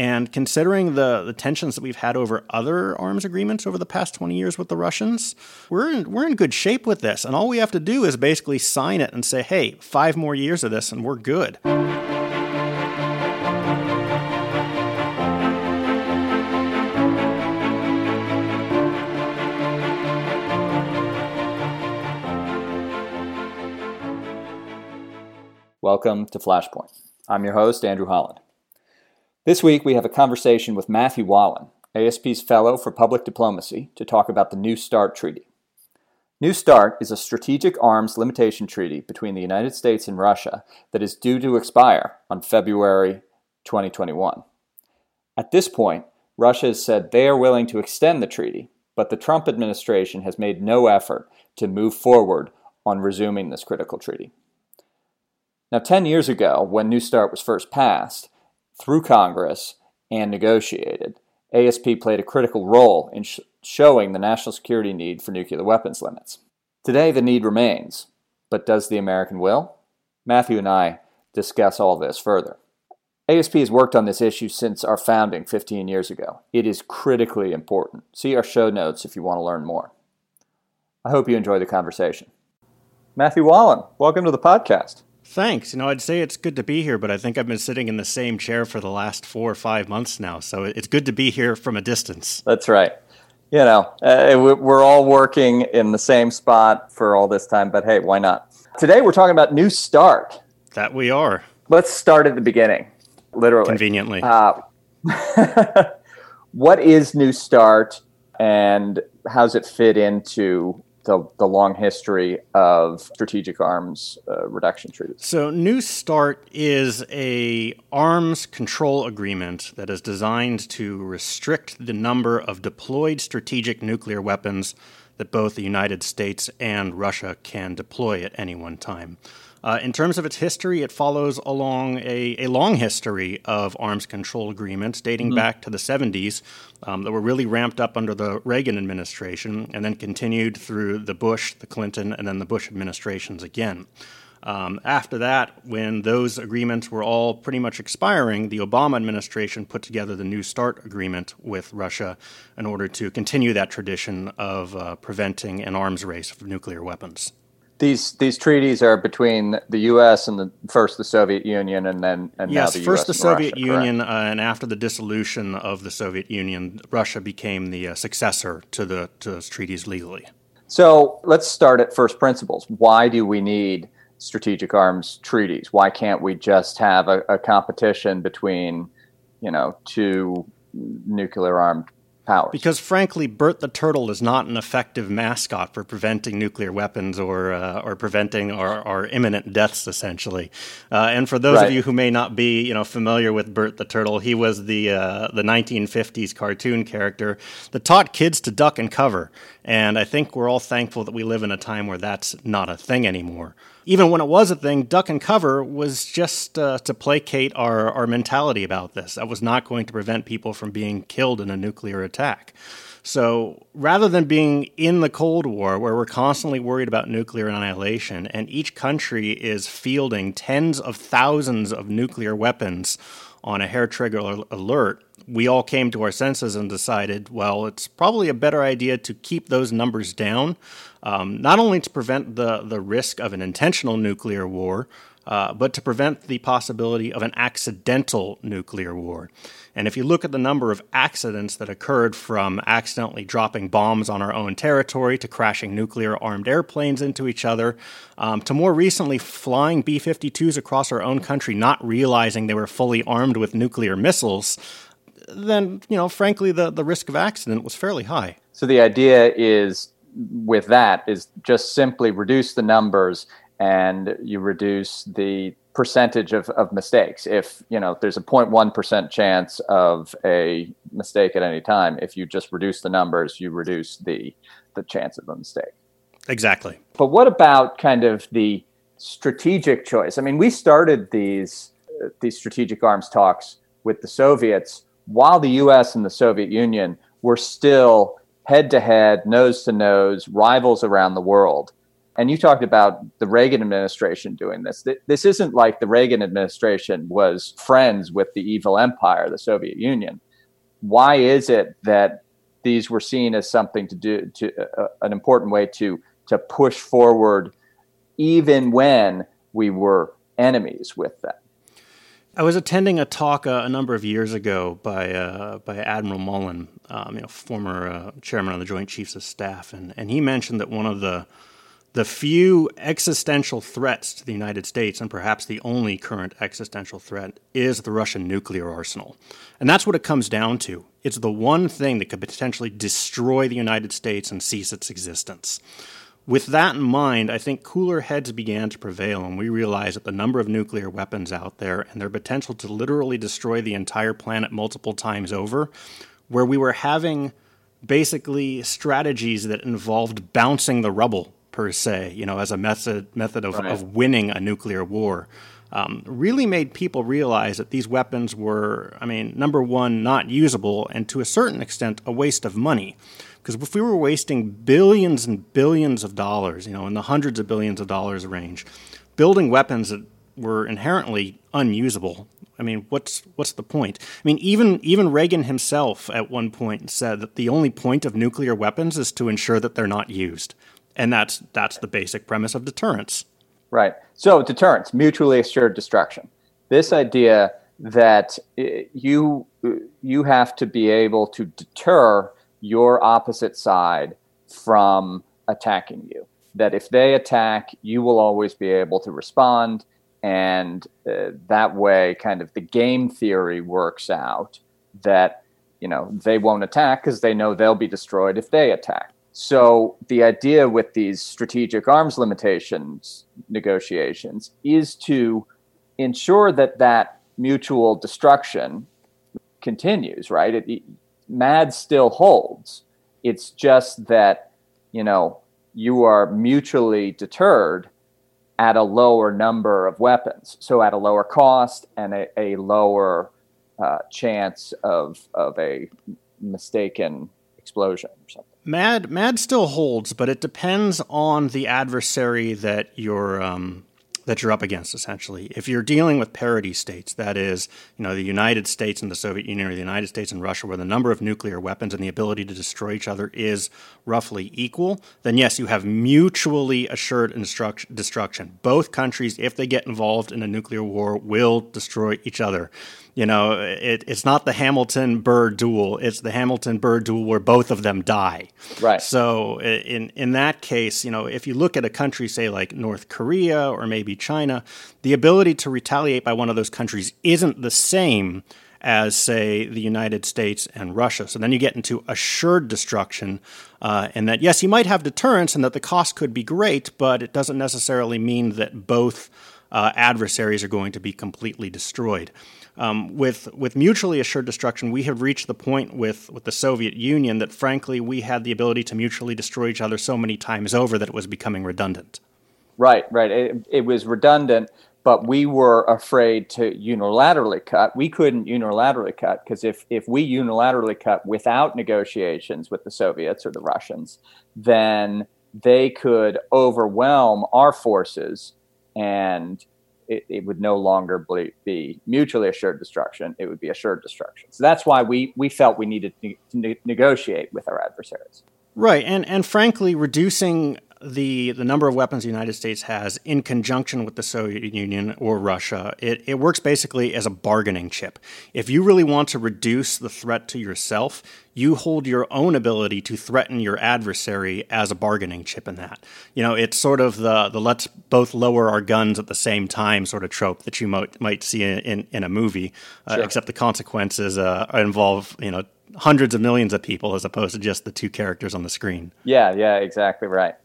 And considering the, the tensions that we've had over other arms agreements over the past 20 years with the Russians, we're in, we're in good shape with this. And all we have to do is basically sign it and say, hey, five more years of this and we're good. Welcome to Flashpoint. I'm your host, Andrew Holland. This week, we have a conversation with Matthew Wallin, ASP's Fellow for Public Diplomacy, to talk about the New START Treaty. New START is a strategic arms limitation treaty between the United States and Russia that is due to expire on February 2021. At this point, Russia has said they are willing to extend the treaty, but the Trump administration has made no effort to move forward on resuming this critical treaty. Now, 10 years ago, when New START was first passed through Congress and negotiated, ASP played a critical role in sh- showing the national security need for nuclear weapons limits. Today, the need remains, but does the American will? Matthew and I discuss all this further. ASP has worked on this issue since our founding 15 years ago. It is critically important. See our show notes if you want to learn more. I hope you enjoy the conversation. Matthew Wallin, welcome to the podcast. Thanks. You know, I'd say it's good to be here, but I think I've been sitting in the same chair for the last four or five months now. So it's good to be here from a distance. That's right. You know, uh, we're all working in the same spot for all this time, but hey, why not? Today we're talking about New Start. That we are. Let's start at the beginning, literally. Conveniently. Uh, what is New Start and how does it fit into the, the long history of strategic arms uh, reduction treaties. So, New START is a arms control agreement that is designed to restrict the number of deployed strategic nuclear weapons that both the United States and Russia can deploy at any one time. Uh, in terms of its history, it follows along a, a long history of arms control agreements dating mm-hmm. back to the 70s um, that were really ramped up under the Reagan administration and then continued through the Bush, the Clinton, and then the Bush administrations again. Um, after that, when those agreements were all pretty much expiring, the Obama administration put together the New START agreement with Russia in order to continue that tradition of uh, preventing an arms race of nuclear weapons these these treaties are between the U.S. and the first the Soviet Union, and then and yes, the first the Soviet Russia, Union, uh, and after the dissolution of the Soviet Union, Russia became the uh, successor to the to those treaties legally. So let's start at first principles. Why do we need strategic arms treaties? Why can't we just have a, a competition between, you know, two nuclear armed powers. Because frankly, Bert the Turtle is not an effective mascot for preventing nuclear weapons or uh, or preventing our, our, imminent deaths, essentially. Uh, and for those right. of you who may not be, you know, familiar with Bert the Turtle, he was the uh, the 1950s cartoon character that taught kids to duck and cover. And I think we're all thankful that we live in a time where that's not a thing anymore even when it was a thing, duck and cover was just uh, to placate our, our mentality about this. That was not going to prevent people from being killed in a nuclear attack. So rather than being in the Cold War, where we're constantly worried about nuclear annihilation, and each country is fielding tens of thousands of nuclear weapons on a hair trigger alert, we all came to our senses and decided, well, it's probably a better idea to keep those numbers down um, not only to prevent the, the risk of an intentional nuclear war, uh, but to prevent the possibility of an accidental nuclear war. And if you look at the number of accidents that occurred from accidentally dropping bombs on our own territory to crashing nuclear armed airplanes into each other, um, to more recently flying B 52s across our own country, not realizing they were fully armed with nuclear missiles, then, you know, frankly, the, the risk of accident was fairly high. So the idea is with that is just simply reduce the numbers and you reduce the percentage of, of mistakes. If you know there's a 0.1% chance of a mistake at any time, if you just reduce the numbers, you reduce the the chance of a mistake. Exactly. But what about kind of the strategic choice? I mean, we started these uh, these strategic arms talks with the Soviets while the US and the Soviet Union were still head to head, nose to nose, rivals around the world. and you talked about the Reagan administration doing this. This isn't like the Reagan administration was friends with the evil empire, the Soviet Union. Why is it that these were seen as something to do, to uh, an important way to to push forward, even when we were enemies with them? I was attending a talk uh, a number of years ago by uh, by Admiral Mullen, um, you know, former uh, chairman of the Joint Chiefs of Staff, and, and he mentioned that one of the the few existential threats to the United States, and perhaps the only current existential threat, is the Russian nuclear arsenal. And that's what it comes down to. It's the one thing that could potentially destroy the United States and cease its existence. With that in mind, I think cooler heads began to prevail, and we realized that the number of nuclear weapons out there and their potential to literally destroy the entire planet multiple times over, where we were having basically strategies that involved bouncing the rubble per se, you know, as a method method of, right. of winning a nuclear war. Um, really made people realize that these weapons were, I mean, number one, not usable, and to a certain extent, a waste of money. Because if we were wasting billions and billions of dollars, you know, in the hundreds of billions of dollars range, building weapons that were inherently unusable, I mean, what's what's the point? I mean, even even Reagan himself at one point said that the only point of nuclear weapons is to ensure that they're not used and that's that's the basic premise of deterrence. Right. So deterrence, mutually assured destruction. This idea that eh, you you have to be able to deter your opposite side from attacking you. That if they attack, you will always be able to respond, and uh, that way, kind of the game theory works out that you know they won't attack because they know they'll be destroyed if they attack. So the idea with these strategic arms limitations negotiations is to ensure that that mutual destruction continues, right? It, MAD still holds. It's just that, you know, you are mutually deterred at a lower number of weapons. So at a lower cost and a, a lower uh, chance of, of a mistaken explosion or something. Mad Mad still holds, but it depends on the adversary that you're um, that you're up against. Essentially, if you're dealing with parity states, that is, you know, the United States and the Soviet Union, or the United States and Russia, where the number of nuclear weapons and the ability to destroy each other is roughly equal, then yes, you have mutually assured destruction. Both countries, if they get involved in a nuclear war, will destroy each other. You know, it, it's not the Hamilton Burr duel; it's the Hamilton Burr duel where both of them die. Right. So in in that case, you know, if you look at a country, say like North Korea or maybe China, the ability to retaliate by one of those countries isn't the same as, say, the United States and Russia. So then you get into assured destruction, uh, and that, yes, you might have deterrence and that the cost could be great, but it doesn't necessarily mean that both uh, adversaries are going to be completely destroyed. Um, with with mutually assured destruction, we have reached the point with with the Soviet Union that, frankly, we had the ability to mutually destroy each other so many times over that it was becoming redundant. Right, right. It, it was redundant, but we were afraid to unilaterally cut. We couldn't unilaterally cut because if if we unilaterally cut without negotiations with the Soviets or the Russians, then they could overwhelm our forces and it, it would no longer be mutually assured destruction. It would be assured destruction. So that's why we, we felt we needed to, to negotiate with our adversaries. Right, and and frankly, reducing the the number of weapons the United States has in conjunction with the Soviet Union or Russia, it, it works basically as a bargaining chip. If you really want to reduce the threat to yourself, you hold your own ability to threaten your adversary as a bargaining chip in that. You know, it's sort of the the let's both lower our guns at the same time sort of trope that you might might see in in, in a movie, uh, sure. except the consequences uh, involve you know hundreds of millions of people as opposed to just the two characters on the screen. Yeah, yeah, exactly right.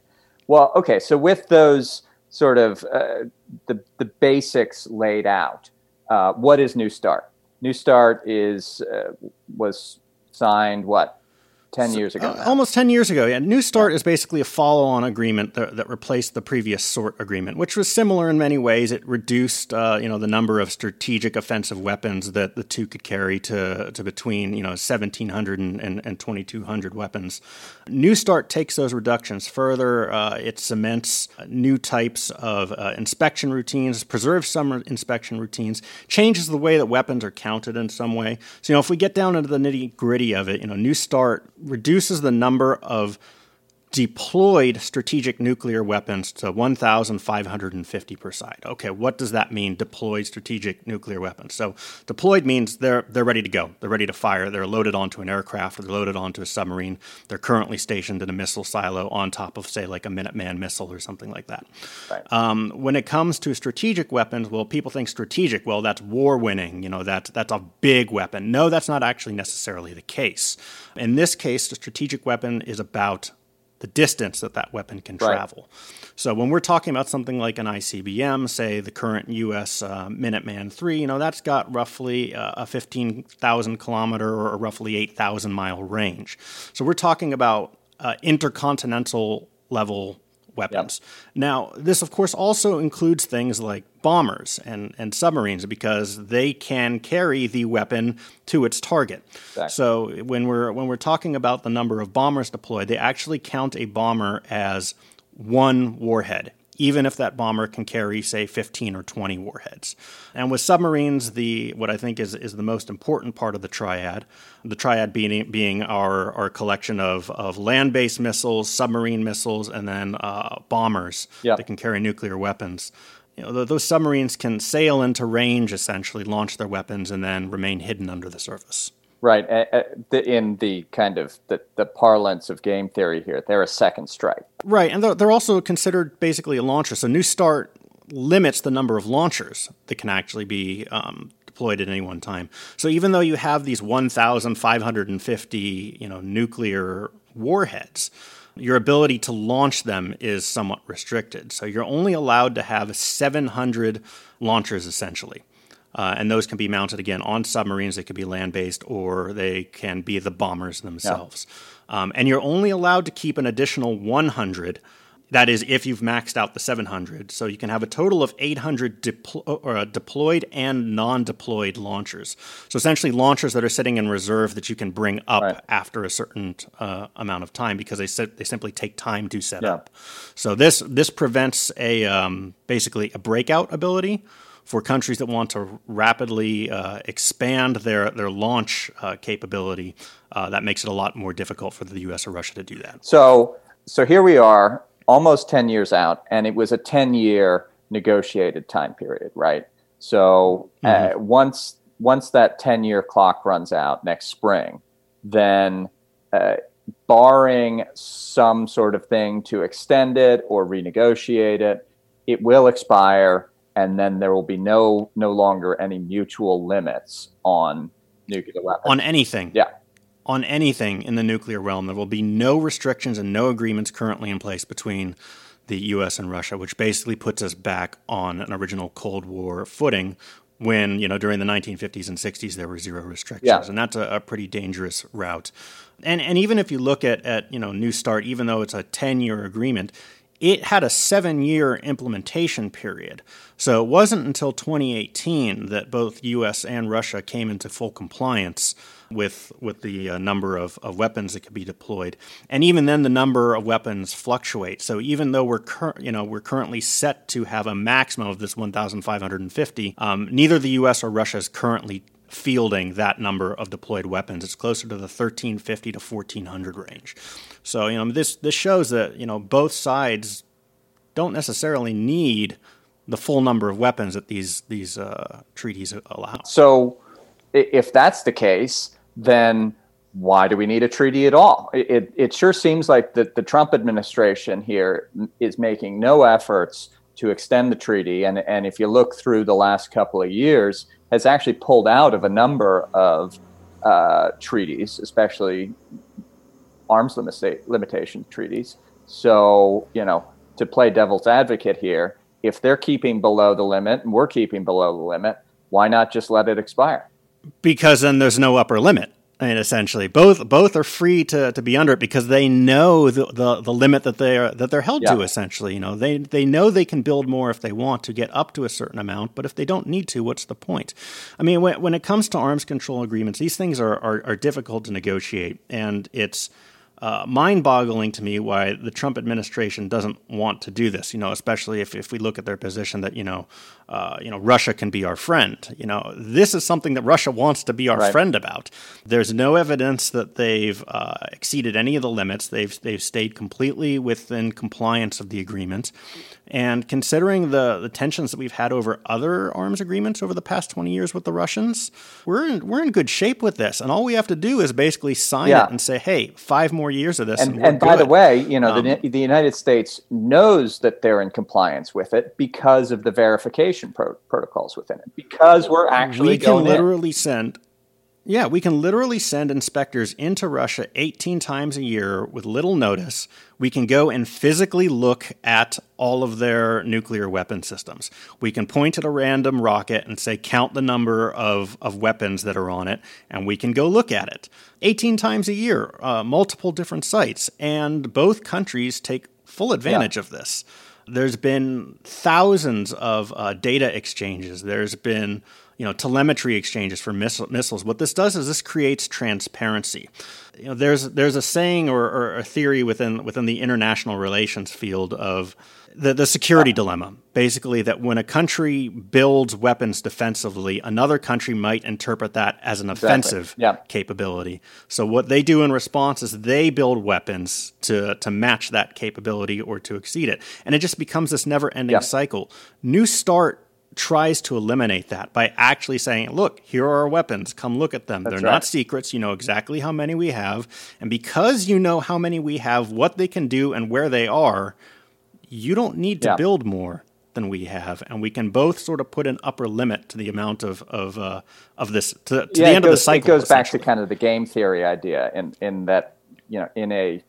Well, okay, so with those sort of uh, the the basics laid out, uh, what is New Start? New Start is uh, was signed what 10 so, years ago. Uh, almost 10 years ago, yeah. New START yeah. is basically a follow on agreement that, that, replaced the previous SORT agreement, which was similar in many ways. It reduced uh, you know, the number of strategic offensive weapons that the two could carry to, to between you know, 1,700 and, and, and 2,200 weapons. New START takes those reductions further. Uh, it cements new types of uh, inspection routines, preserves some inspection routines, changes the way that weapons are counted in some way. So, you know, if we get down into the nitty gritty of it, you know, New START reduces the number of deployed strategic nuclear weapons to 1,550 per side. Okay, what does that mean? Deployed strategic nuclear weapons. So deployed means they're they're ready to go. They're ready to fire. They're loaded onto an aircraft they're loaded onto a submarine. They're currently stationed in a missile silo on top of, say, like a Minuteman missile or something like that. Right. Um, when it comes to strategic weapons, well, people think strategic. Well, that's war winning. You know, that's that's a big weapon. No, that's not actually necessarily the case. In this case, the strategic weapon is about the distance that that weapon can right. travel. So when we're talking about something like an ICBM, say the current U.S. Uh, Minuteman III, you know that's got roughly uh, a 15,000 kilometer or a roughly 8,000 mile range. So we're talking about uh, intercontinental level weapons. Yep. Now, this of course also includes things like bombers and, and submarines because they can carry the weapon to its target. Exactly. So when we're when we're talking about the number of bombers deployed, they actually count a bomber as one warhead even if that bomber can carry, say, 15 or 20 warheads. And with submarines, the what I think is, is the most important part of the triad, the triad being, being our, our collection of, of land based missiles, submarine missiles, and then uh, bombers yep. that can carry nuclear weapons. You know, those submarines can sail into range, essentially, launch their weapons, and then remain hidden under the surface. Right. In the kind of the, the parlance of game theory here, they're a second strike. Right. And they're, also considered basically a launcher. So New START limits the number of launchers that can actually be um, deployed at any one time. So even though you have these 1,550 you know, nuclear warheads, your ability to launch them is somewhat restricted. So you're only allowed to have 700 launchers essentially. Uh, and those can be mounted again on submarines. They could be land based or they can be the bombers themselves. Yeah. Um, and you're only allowed to keep an additional 100. That is, if you've maxed out the 700. So you can have a total of 800 deplo- or, uh, deployed and non deployed launchers. So essentially, launchers that are sitting in reserve that you can bring up right. after a certain uh, amount of time because they, sit, they simply take time to set yeah. up. So this, this prevents a um, basically a breakout ability for countries that want to rapidly uh, expand their their launch uh, capability, uh, that makes it a lot more difficult for the U.S. or Russia to do that. So, so here we are, almost ten years out, and it was a ten year negotiated time period, right? So uh, mm-hmm. once once that ten year clock runs out next spring, then uh, barring some sort of thing to extend it or renegotiate it, it will expire and then there will be no no longer any mutual limits on nuclear weapons on anything. Yeah. On anything in the nuclear realm, there will be no restrictions and no agreements currently in place between the U.S. and Russia, which basically puts us back on an original Cold War footing when, you know, during the 1950s and 60s, there were zero restrictions. Yeah. And that's a, a pretty dangerous route. And, and even if you look at, at, you know, New START, even though it's a 10 year agreement, it had a seven year implementation period. So it wasn't until 2018 that both US and Russia came into full compliance with, with the uh, number of, of weapons that could be deployed. And even then, the number of weapons fluctuate. So even though we're, cur- you know, we're currently set to have a maximum of this 1,550, um, neither the US or Russia is currently fielding that number of deployed weapons. It's closer to the 1350 to 1400 range. So, you know, this this shows that, you know, both sides don't necessarily need the full number of weapons that these these uh, treaties allow. So, if that's the case, then why do we need a treaty at all? It, it, sure seems like the, the Trump administration here is making no efforts to extend the treaty. And, and if you look through the last couple of years, has actually pulled out of a number of uh, treaties, especially arms limita- limitation treaties. So, you know, to play devil's advocate here, if they're keeping below the limit and we're keeping below the limit, why not just let it expire? Because then there's no upper limit. I mean, essentially, both both are free to, to be under it because they know the, the, the limit that they are that they're held yeah. to. Essentially, you know, they they know they can build more if they want to get up to a certain amount, but if they don't need to, what's the point? I mean, when, when it comes to arms control agreements, these things are, are, are difficult to negotiate, and it's uh, mind-boggling to me why the Trump administration doesn't want to do this. You know, especially if, if we look at their position that you know, uh, you know, Russia can be our friend. You know, this is something that Russia wants to be our right. friend about. There's no evidence that they've uh, exceeded any of the limits. They've they've stayed completely within compliance of the agreement. And considering the, the tensions that we've had over other arms agreements over the past 20 years with the Russians, we're in, we're in good shape with this. And all we have to do is basically sign yeah. it and say, hey, five more years of this. And, and, and by the way, you know, um, the, the United States knows that they're in compliance with it because of the verification pro- protocols within it, because we're actually we can literally in. send yeah, we can literally send inspectors into Russia 18 times a year with little notice. We can go and physically look at all of their nuclear weapon systems. We can point at a random rocket and say, count the number of, of weapons that are on it, and we can go look at it. 18 times a year, uh, multiple different sites, and both countries take full advantage yeah. of this. There's been thousands of uh, data exchanges. There's been you know telemetry exchanges for miss- missiles. What this does is this creates transparency. You know, there's there's a saying or, or, a theory within within the international relations field of the, the security dilemma. Basically, that when a country builds weapons defensively, another country might interpret that as an exactly. offensive yeah. capability. So what they do in response is they build weapons to to match that capability or to exceed it, and it just becomes this never-ending yeah. cycle. New START tries to eliminate that by actually saying, look, here are our weapons. Come look at them. That's They're right. not secrets. You know exactly how many we have. And because you know how many we have, what they can do, and where they are, you don't need to yeah. build more than we have. And we can both sort of put an upper limit to the amount of, of, uh, of this, to, to yeah, the end goes, of the cycle. It goes back to kind of the game theory idea in, in that, you know, in a,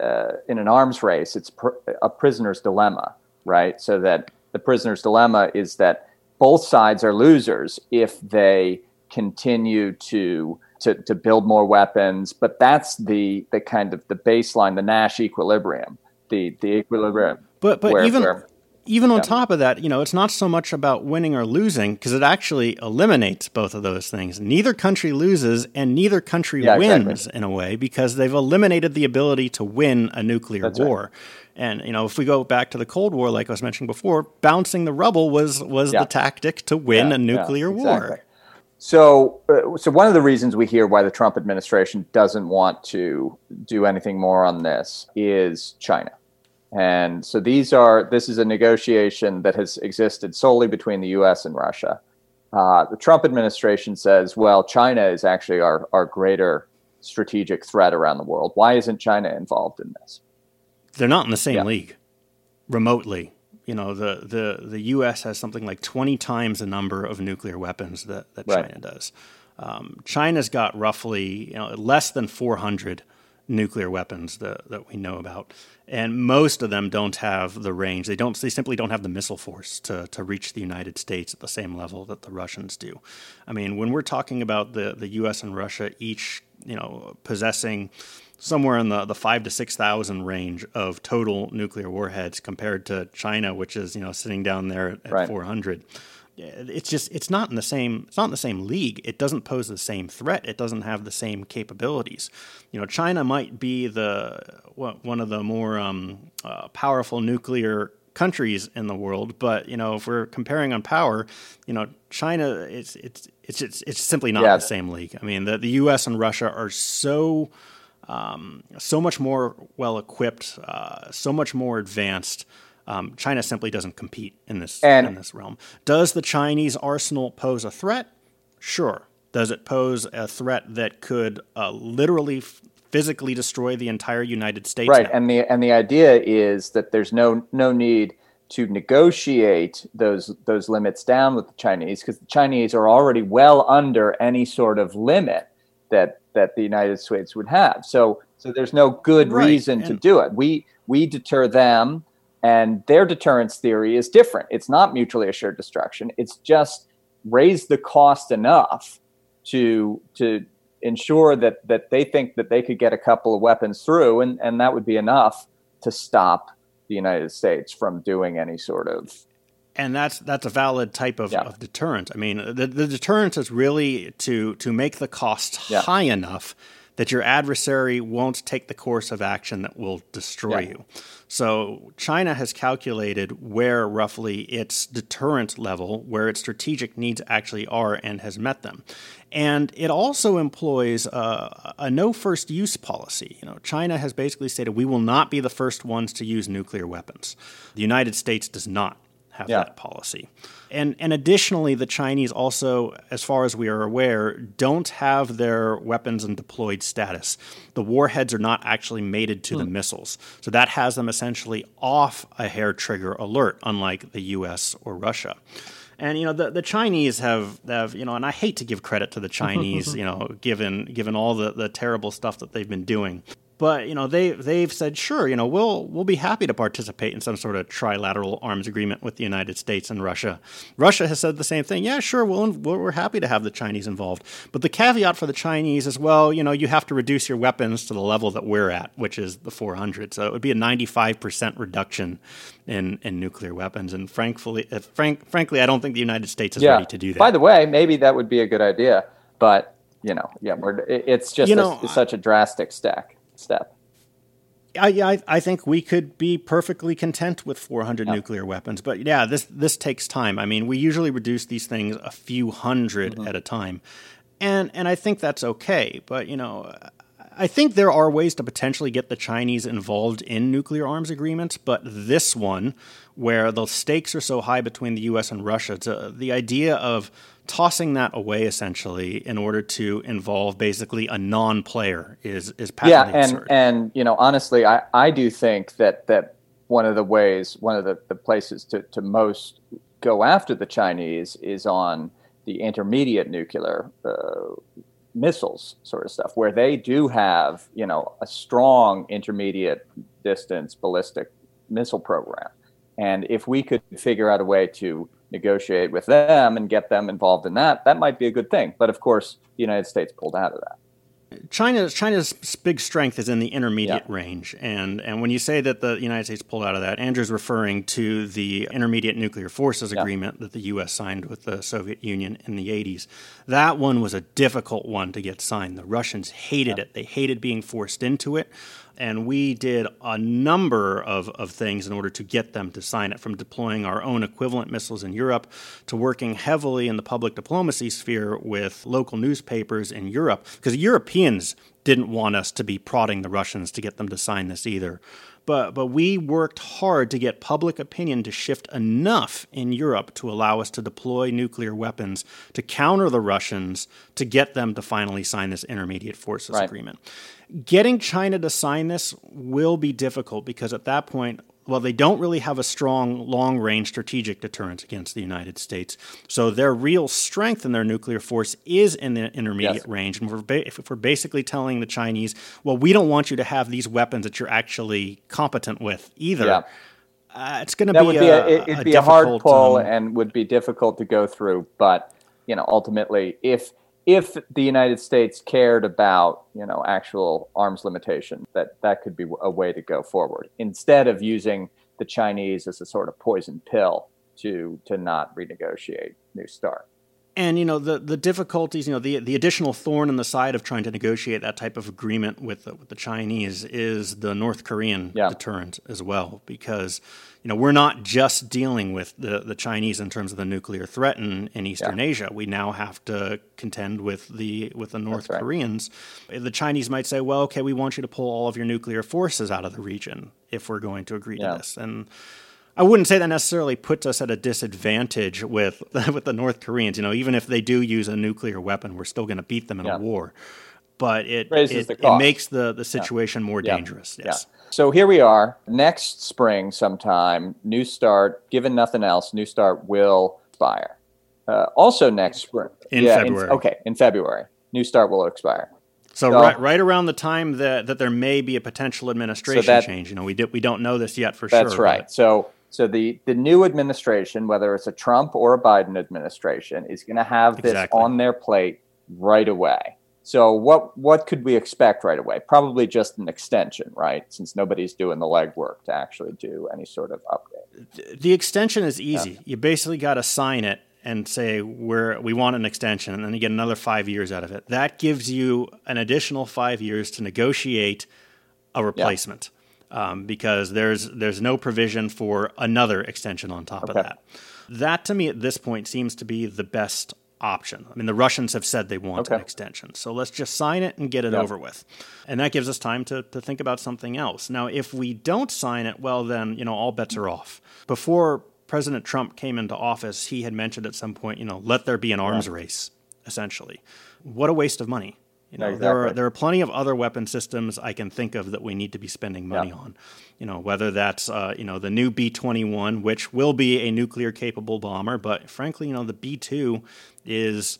uh, in an arms race, it's pr- a prisoner's dilemma, right? So that the prisoner's dilemma is that both sides are losers if they continue to to, to build more weapons. But that's the the kind of the baseline, the Nash equilibrium, the the equilibrium. But but where, even where, even on yeah. top of that, you know, it's not so much about winning or losing because it actually eliminates both of those things. Neither country loses and neither country yeah, wins exactly. in a way because they've eliminated the ability to win a nuclear That's war. Right. And you know, if we go back to the Cold War, like I was mentioning before, bouncing the rubble was was yeah. the tactic to win a nuclear exactly. war. So, uh, so one of the reasons we hear why the Trump administration doesn't want to do anything more on this is China. And so these are this is a negotiation that has existed solely between the U.S. and Russia. Uh, the Trump administration says, well, China is actually our, our greater strategic threat around the world. Why isn't China involved in this? they're not in the same yeah. league remotely. You know, the, the, the U.S. has something like 20 times the number of nuclear weapons that, that right. China does. Um, China's got roughly you know, less than 400 nuclear weapons that, that we know about. And most of them don't have the range. They don't. They simply don't have the missile force to, to reach the United States at the same level that the Russians do. I mean, when we're talking about the, the U.S. and Russia each, you know, possessing somewhere in the, the five to six thousand range of total nuclear warheads compared to China, which is you know sitting down there at, at right. 400. It's just it's not in the same it's not in the same league. It doesn't pose the same threat. It doesn't have the same capabilities. You know, China might be the one of the more um, uh, powerful nuclear countries in the world, but you know, if we're comparing on power, you know, China it's it's it's it's, it's simply not yeah. the same league. I mean, the the U.S. and Russia are so um, so much more well equipped, uh, so much more advanced. Um, China simply doesn't compete in this and, in this realm. Does the Chinese arsenal pose a threat? Sure. Does it pose a threat that could uh, literally physically destroy the entire United States? Right, now? and the and the idea is that there's no no need to negotiate those those limits down with the Chinese because the Chinese are already well under any sort of limit that that the United States would have. So so there's no good right. reason and to do it. We we deter them and their deterrence theory is different. It's not mutually assured destruction. It's just raise the cost enough to to ensure that that they think that they could get a couple of weapons through, and and that would be enough to stop the United States from doing any sort of and that's that's a valid type of, yeah. of deterrent. I mean, the, the deterrent is really to to make the cost yeah. high enough that your adversary won't take the course of action that will destroy yeah. you. So China has calculated where roughly its deterrent level, where its strategic needs actually are, and has met them. And it also employs a, a no first use policy. You know, China has basically stated we will not be the first ones to use nuclear weapons. The United States does not have yeah. that policy. And and additionally, the Chinese also, as far as we are aware, don't have their weapons and deployed status. The warheads are not actually mated to hmm. the missiles, so that has them essentially off a hair trigger alert, unlike the U.S. or Russia. And you know the, the Chinese have have you know, and I hate to give credit to the Chinese, you know, given given all the, the terrible stuff that they've been doing. But you know they they've said sure you know we'll we'll be happy to participate in some sort of trilateral arms agreement with the United States and Russia. Russia has said the same thing. Yeah, sure, we'll, we're happy to have the Chinese involved. But the caveat for the Chinese is well, you know, you have to reduce your weapons to the level that we're at, which is the 400. So it would be a 95 percent reduction in in nuclear weapons. And frankly, frank, frankly, I don't think the United States is yeah. ready to do that. By the way, maybe that would be a good idea, but you know, yeah, it's just you know, a, such a drastic stack step. I, I, I think we could be perfectly content with 400 yep. nuclear weapons, but yeah, this this takes time. I mean, we usually reduce these things a few 100 mm-hmm. at a time, and and I think that's okay. But you know, I think there are ways to potentially get the Chinese involved in nuclear arms agreements, but this one, where the stakes are so high between the U.S. and Russia, to, the idea of tossing that away essentially in order to involve basically a non-player is is patently yeah, and absurd. and you know honestly, I I do think that that one of the ways, one of the, the places to to most go after the Chinese is on the intermediate nuclear uh, missiles sort of stuff, where they do have, you know, a strong intermediate distance ballistic missile program. And if we could figure out a way to negotiate with them and get them involved in that, that might be a good thing. But of course, the United States pulled out of that. China, China's big strength is in the intermediate yeah. range, and and when you say that the United States pulled out of that, Andrew's referring to the Intermediate Nuclear Forces yeah. Agreement that the U.S. signed with the Soviet Union in the 80s. That one was a difficult one to get signed. The Russians hated yeah. it; they hated being forced into it and we did a number of, of things in order to get them to sign it, from deploying our own equivalent missiles in Europe to working heavily in the public diplomacy sphere with local newspapers in Europe, because Europeans didn't want us to be prodding the Russians to get them to sign this either. But, but we worked hard to get public opinion to shift enough in Europe to allow us to deploy nuclear weapons to counter the Russians to get them to finally sign this intermediate forces right. agreement. Getting China to sign this will be difficult because at that point, well, they don't really have a strong long range strategic deterrence against the United States. So their real strength in their nuclear force is in the intermediate yes. range. And we're ba- if we're basically telling the Chinese, well, we don't want you to have these weapons that you're actually competent with either. Yeah. Uh, it's going to be, be a, a it'd a be a hard pull um, and would be difficult to go through. But you know, ultimately, if if the United States cared about, you know, actual arms limitation, that that could be a way to go forward instead of using the Chinese as a sort of poison pill to to not renegotiate New START. And you know the the difficulties, you know the the additional thorn in the side of trying to negotiate that type of agreement with the, with the Chinese is the North Korean yeah. deterrent as well, because you know we're not just dealing with the the Chinese in terms of the nuclear threat in, in Eastern yeah. Asia. We now have to contend with the with the North right. Koreans. The Chinese might say, well, okay, we want you to pull all of your nuclear forces out of the region if we're going to agree yeah. to this, and I wouldn't say that necessarily puts us at a disadvantage with with the North Koreans. You know, even if they do use a nuclear weapon, we're still going to beat them in yeah. a war. But it it, it, makes the the situation yeah. more dangerous. Yeah. Yes. So here we are. Next spring, sometime, New START. Given nothing else, New START will expire. Uh, also next spring. In February. In, okay, in February, New START will expire. So, so, right, right around the time that, that there may be a potential administration so that, change, you know, we did, we don't know this yet for that's sure. That's right. But. So so the, the new administration, whether it's a Trump or a Biden administration, is going to have this exactly. on their plate right away. So what what could we expect right away? Probably just an extension, right? Since nobody's doing the legwork to actually do any sort of update. The extension is easy. Yeah. You basically got to sign it and say we're we want an extension, and then you get another five years out of it. That gives you an additional five years to negotiate a replacement. Yeah. Um, because there's there's no provision for another extension on top okay. of that. That to me at this point seems to be the best option. I mean, the Russians have said they want okay. an extension. So let's just sign it and get it over with. And that gives us time to, to think about something else. Now, if we don't sign it, well, then, you know, all bets are off. Before President Trump came into office, he had mentioned at some point, you know, let there be an arms race, essentially. What a waste of money. You know, exactly. there are there are plenty of other weapon systems I can think of that we need to be spending money yeah. on. You know, whether that's uh, you know the new B twenty one, which will be a nuclear capable bomber, but frankly, you know, the B two is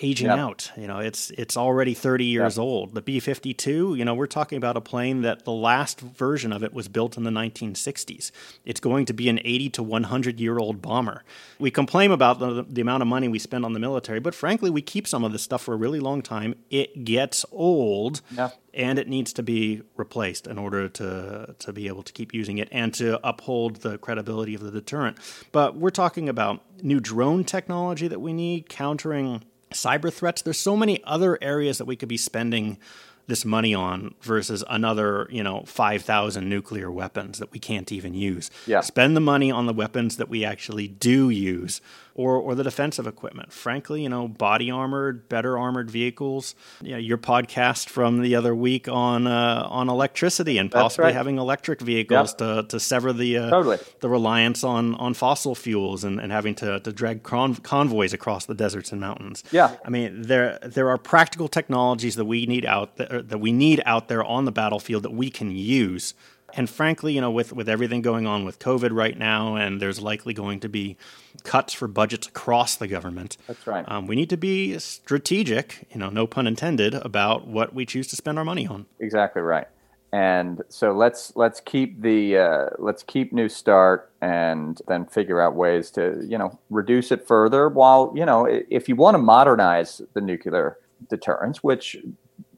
aging yep. out. You know, it's it's already 30 years yep. old. The B-52, you know, we're talking about a plane that the last version of it was built in the 1960s. It's going to be an 80 to 100 year old bomber. We complain about the, the amount of money we spend on the military, but frankly, we keep some of this stuff for a really long time. It gets old. Yep. And it needs to be replaced in order to, to be able to keep using it and to uphold the credibility of the deterrent. But we're talking about new drone technology that we need, countering cyber threats. There's so many other areas that we could be spending this money on versus another, you know, 5,000 nuclear weapons that we can't even use. Yeah. Spend the money on the weapons that we actually do use or, or the defensive equipment. Frankly, you know, body armored, better armored vehicles. You know, your podcast from the other week on uh, on electricity and possibly right. having electric vehicles to, to sever the uh, totally. the reliance on, on fossil fuels and, and having to, to drag con- convoys across the deserts and mountains. Yeah, I mean there there are practical technologies that we need out there, that we need out there on the battlefield that we can use and frankly, you know, with, with everything going on with COVID right now, and there's likely going to be cuts for budgets across the government. That's right. Um, we need to be strategic, you know, no pun intended, about what we choose to spend our money on. Exactly right. And so let's let's keep the uh, let's keep New Start and then figure out ways to you know reduce it further. While you know if you want to modernize the nuclear deterrence, which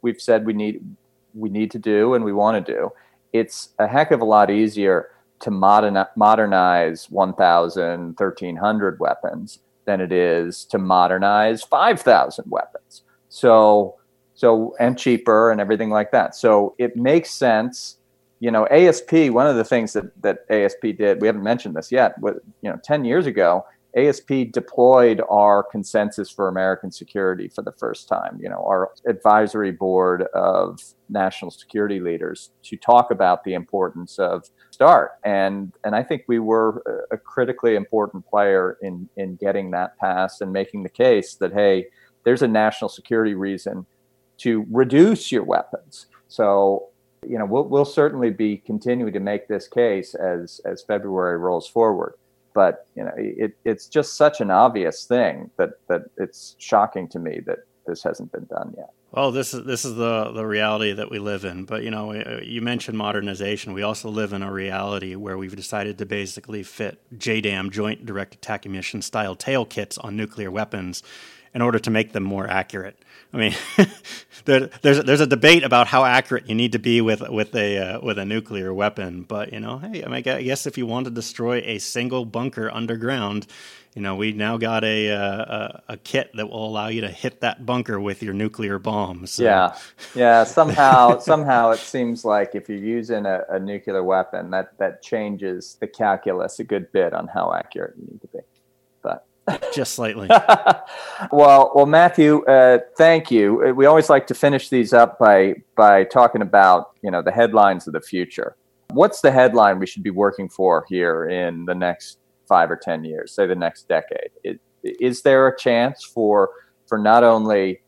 we've said we need we need to do and we want to do it's a heck of a lot easier to modern, modernize 1,000, 1,300 weapons than it is to modernize 5,000 weapons. So, so and cheaper and everything like that. So it makes sense. You know, ASP. One of the things that that ASP did, we haven't mentioned this yet. But you know, 10 years ago, ASP deployed our consensus for American security for the first time, you know, our advisory board of national security leaders to talk about the importance of START. And, and I think we were a critically important player in, in getting that passed and making the case that, hey, there's a national security reason to reduce your weapons. So, you know, we'll, we'll certainly be continuing to make this case as, as February rolls forward but you know it, it's just such an obvious thing that that it's shocking to me that this hasn't been done yet. Well this is this is the the reality that we live in. But you know you mentioned modernization. We also live in a reality where we've decided to basically fit JDAM joint direct attack munition style tail kits on nuclear weapons in order to make them more accurate I mean, there, there's there's a debate about how accurate you need to be with with a uh, with a nuclear weapon, but you know, hey, I, mean, I guess if you want to destroy a single bunker underground, you know, we now got a, uh, a, a kit that will allow you to hit that bunker with your nuclear bombs. So. Yeah, yeah. Somehow, somehow, it seems like if you're using a, a nuclear weapon, that that changes the calculus a good bit on how accurate you need to be just slightly. well, well, Matthew, uh, thank you. Uh, we always like to finish these up by by talking about you know the headlines of the future. What's the headline we should be working for here in the next five or ten years, say the next decade? Is, is there a chance for for not only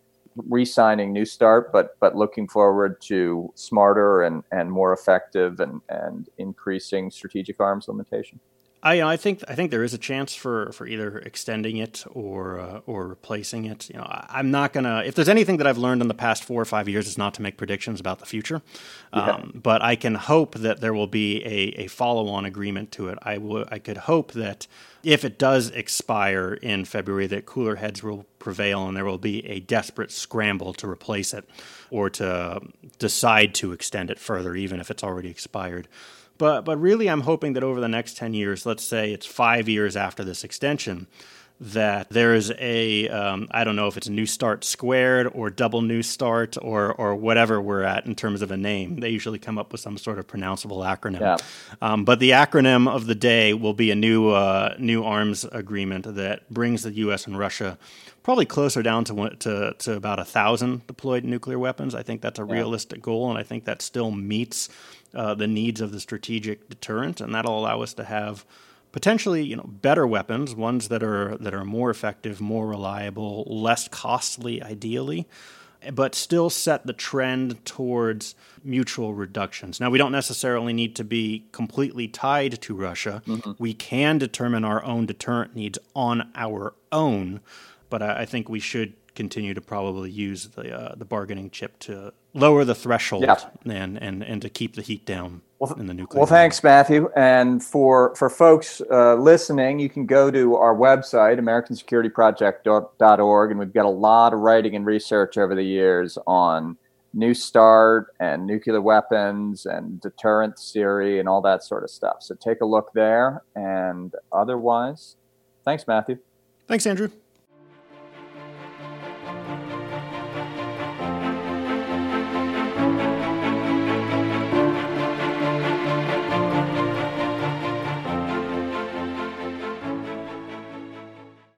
re-signing New Start, but but looking forward to smarter and, and more effective and, and increasing strategic arms limitation? I, I think I think there is a chance for, for either extending it or uh, or replacing it. You know, I, am not gonna. If there's anything that I've learned in the past four or five years, is not to make predictions about the future. Yeah. Um, but I can hope that there will be a, a follow on agreement to it. I could hope that if it does expire in February, that cooler heads will prevail and there will be a desperate scramble to replace it or to decide to extend it further, even if it's already expired. But but really, I'm hoping that over the next ten years, let's say it's five years after this extension, that there is a um, I don't know if it's new start squared or double new start or or whatever we're at in terms of a name. They usually come up with some sort of pronounceable acronym. Yeah. Um, but the acronym of the day will be a new uh, new arms agreement that brings the U.S. and Russia probably closer down to to, to about a thousand deployed nuclear weapons. I think that's a yeah. realistic goal, and I think that still meets uh, the needs of the strategic deterrent, and that'll allow us to have potentially you know better weapons, ones that are that are more effective, more reliable, less costly, ideally, but still set the trend towards mutual reductions. Now we don't necessarily need to be completely tied to Russia. Mm-hmm. We can determine our own deterrent needs on our own, but I, I think we should continue to probably use the uh, the bargaining chip to lower the threshold yeah. and, and and to keep the heat down well, in the nuclear. Well, thanks, Matthew. And for for folks uh, listening, you can go to our website, AmericanSecurityProject.org, and we've got a lot of writing and research over the years on New START and nuclear weapons and deterrence theory and all that sort of stuff. So take a look there. And otherwise, thanks, Matthew. Thanks, Andrew.